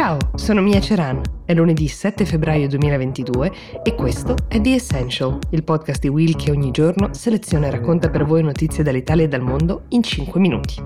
Ciao, sono Mia Ceran. È lunedì 7 febbraio 2022 e questo è The Essential, il podcast di Will che ogni giorno seleziona e racconta per voi notizie dall'Italia e dal mondo in 5 minuti.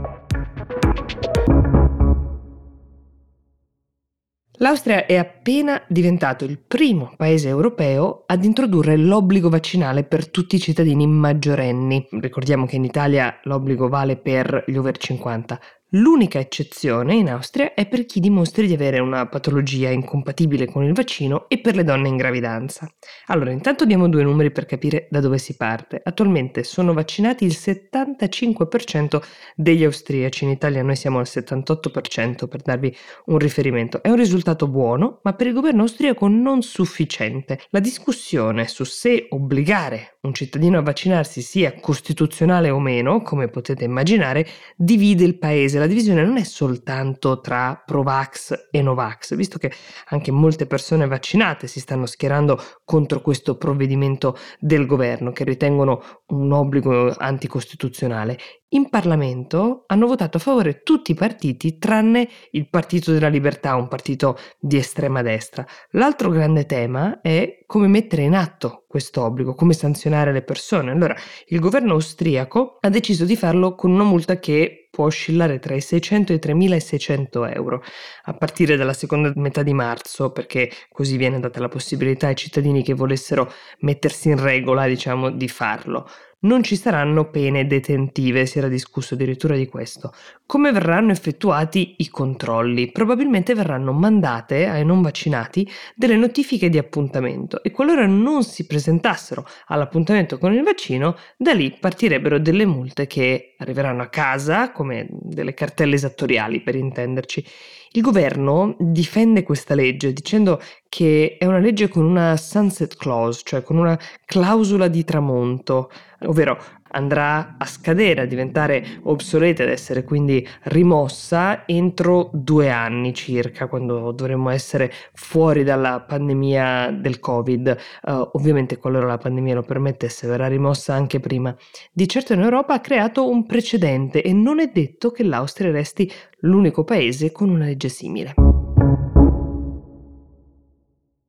L'Austria è appena diventato il primo paese europeo ad introdurre l'obbligo vaccinale per tutti i cittadini maggiorenni. Ricordiamo che in Italia l'obbligo vale per gli over 50. L'unica eccezione in Austria è per chi dimostri di avere una patologia incompatibile con il vaccino e per le donne in gravidanza. Allora, intanto diamo due numeri per capire da dove si parte. Attualmente sono vaccinati il 75% degli austriaci, in Italia noi siamo al 78% per darvi un riferimento. È un risultato buono, ma per il governo austriaco non sufficiente. La discussione su se obbligare un cittadino a vaccinarsi sia costituzionale o meno, come potete immaginare, divide il paese la divisione non è soltanto tra Provax e Novax, visto che anche molte persone vaccinate si stanno schierando contro questo provvedimento del governo che ritengono un obbligo anticostituzionale. In Parlamento hanno votato a favore tutti i partiti tranne il Partito della Libertà, un partito di estrema destra. L'altro grande tema è come mettere in atto questo obbligo, come sanzionare le persone. Allora, il governo austriaco ha deciso di farlo con una multa che può oscillare tra i 600 e i 3600 euro a partire dalla seconda metà di marzo, perché così viene data la possibilità ai cittadini che volessero mettersi in regola, diciamo, di farlo non ci saranno pene detentive, si era discusso addirittura di questo. Come verranno effettuati i controlli? Probabilmente verranno mandate ai non vaccinati delle notifiche di appuntamento e qualora non si presentassero all'appuntamento con il vaccino, da lì partirebbero delle multe che arriveranno a casa come delle cartelle esattoriali per intenderci. Il governo difende questa legge dicendo che è una legge con una sunset clause, cioè con una clausola di tramonto, ovvero andrà a scadere, a diventare obsoleta ed essere quindi rimossa entro due anni circa, quando dovremmo essere fuori dalla pandemia del Covid. Uh, ovviamente qualora la pandemia lo permettesse verrà rimossa anche prima. Di certo in Europa ha creato un precedente e non è detto che l'Austria resti l'unico paese con una legge simile.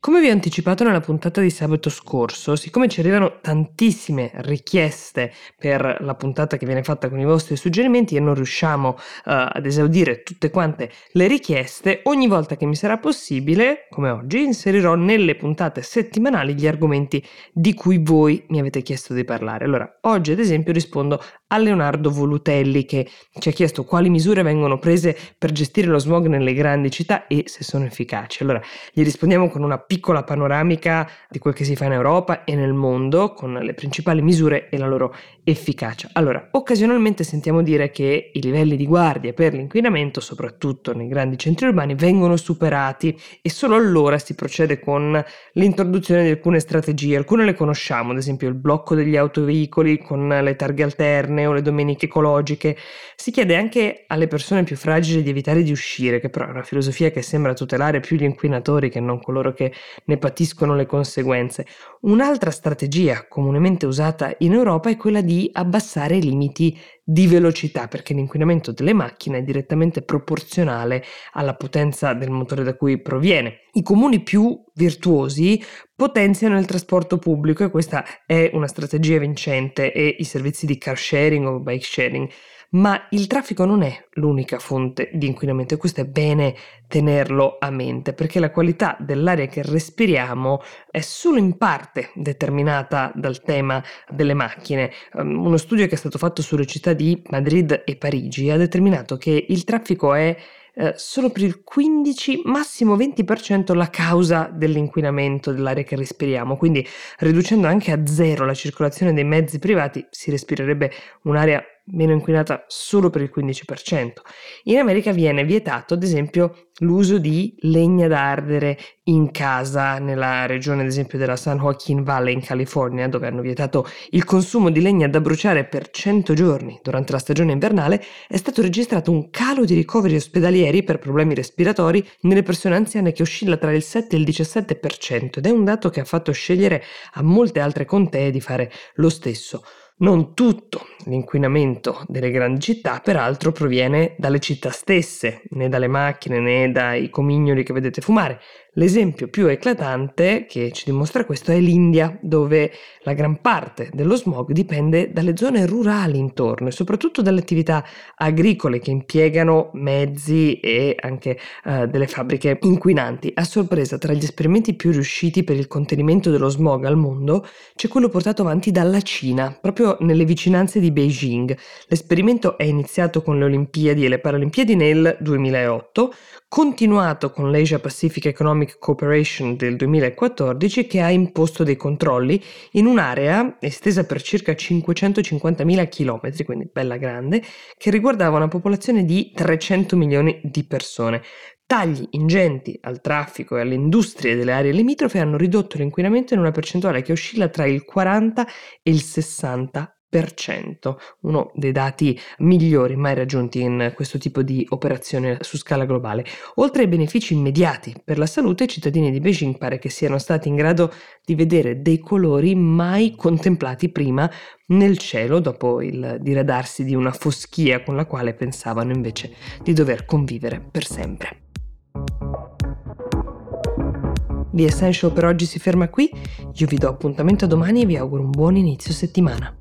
Come vi ho anticipato nella puntata di sabato scorso, siccome ci arrivano tantissime richieste per la puntata che viene fatta con i vostri suggerimenti e non riusciamo uh, ad esaudire tutte quante le richieste, ogni volta che mi sarà possibile, come oggi, inserirò nelle puntate settimanali gli argomenti di cui voi mi avete chiesto di parlare. Allora, oggi ad esempio rispondo a Leonardo Volutelli che ci ha chiesto quali misure vengono prese per gestire lo smog nelle grandi città e se sono efficaci. Allora, gli rispondiamo con una piccola panoramica di quel che si fa in Europa e nel mondo, con le principali misure e la loro efficacia. Allora, occasionalmente sentiamo dire che i livelli di guardia per l'inquinamento, soprattutto nei grandi centri urbani, vengono superati e solo allora si procede con l'introduzione di alcune strategie. Alcune le conosciamo, ad esempio il blocco degli autoveicoli con le targhe alterne, o le domeniche ecologiche. Si chiede anche alle persone più fragili di evitare di uscire, che però è una filosofia che sembra tutelare più gli inquinatori che non coloro che ne patiscono le conseguenze. Un'altra strategia comunemente usata in Europa è quella di abbassare i limiti di velocità, perché l'inquinamento delle macchine è direttamente proporzionale alla potenza del motore da cui proviene. I comuni più virtuosi potenziano il trasporto pubblico e questa è una strategia vincente e i servizi di car sharing o bike sharing ma il traffico non è l'unica fonte di inquinamento e questo è bene tenerlo a mente perché la qualità dell'aria che respiriamo è solo in parte determinata dal tema delle macchine. Um, uno studio che è stato fatto sulle città di Madrid e Parigi ha determinato che il traffico è eh, solo per il 15, massimo 20% la causa dell'inquinamento dell'aria che respiriamo, quindi riducendo anche a zero la circolazione dei mezzi privati si respirerebbe un'aria meno inquinata solo per il 15%. In America viene vietato, ad esempio, l'uso di legna da ardere in casa nella regione, ad esempio, della San Joaquin Valley in California, dove hanno vietato il consumo di legna da bruciare per 100 giorni durante la stagione invernale, è stato registrato un calo di ricoveri ospedalieri per problemi respiratori nelle persone anziane che oscilla tra il 7 e il 17% ed è un dato che ha fatto scegliere a molte altre contee di fare lo stesso. Non tutto l'inquinamento delle grandi città, peraltro, proviene dalle città stesse, né dalle macchine né dai comignoli che vedete fumare. L'esempio più eclatante che ci dimostra questo è l'India, dove la gran parte dello smog dipende dalle zone rurali intorno e soprattutto dalle attività agricole che impiegano mezzi e anche uh, delle fabbriche inquinanti. A sorpresa, tra gli esperimenti più riusciti per il contenimento dello smog al mondo c'è quello portato avanti dalla Cina, proprio nelle vicinanze di Beijing. L'esperimento è iniziato con le Olimpiadi e le Paralimpiadi nel 2008 continuato con l'Asia Pacific Economic Cooperation del 2014 che ha imposto dei controlli in un'area estesa per circa 550.000 km, quindi bella grande, che riguardava una popolazione di 300 milioni di persone. Tagli ingenti al traffico e alle industrie delle aree limitrofe hanno ridotto l'inquinamento in una percentuale che oscilla tra il 40 e il 60% uno dei dati migliori mai raggiunti in questo tipo di operazione su scala globale. Oltre ai benefici immediati per la salute, i cittadini di Beijing pare che siano stati in grado di vedere dei colori mai contemplati prima nel cielo dopo il diradarsi di una foschia con la quale pensavano invece di dover convivere per sempre. The Essential per oggi si ferma qui, io vi do appuntamento domani e vi auguro un buon inizio settimana.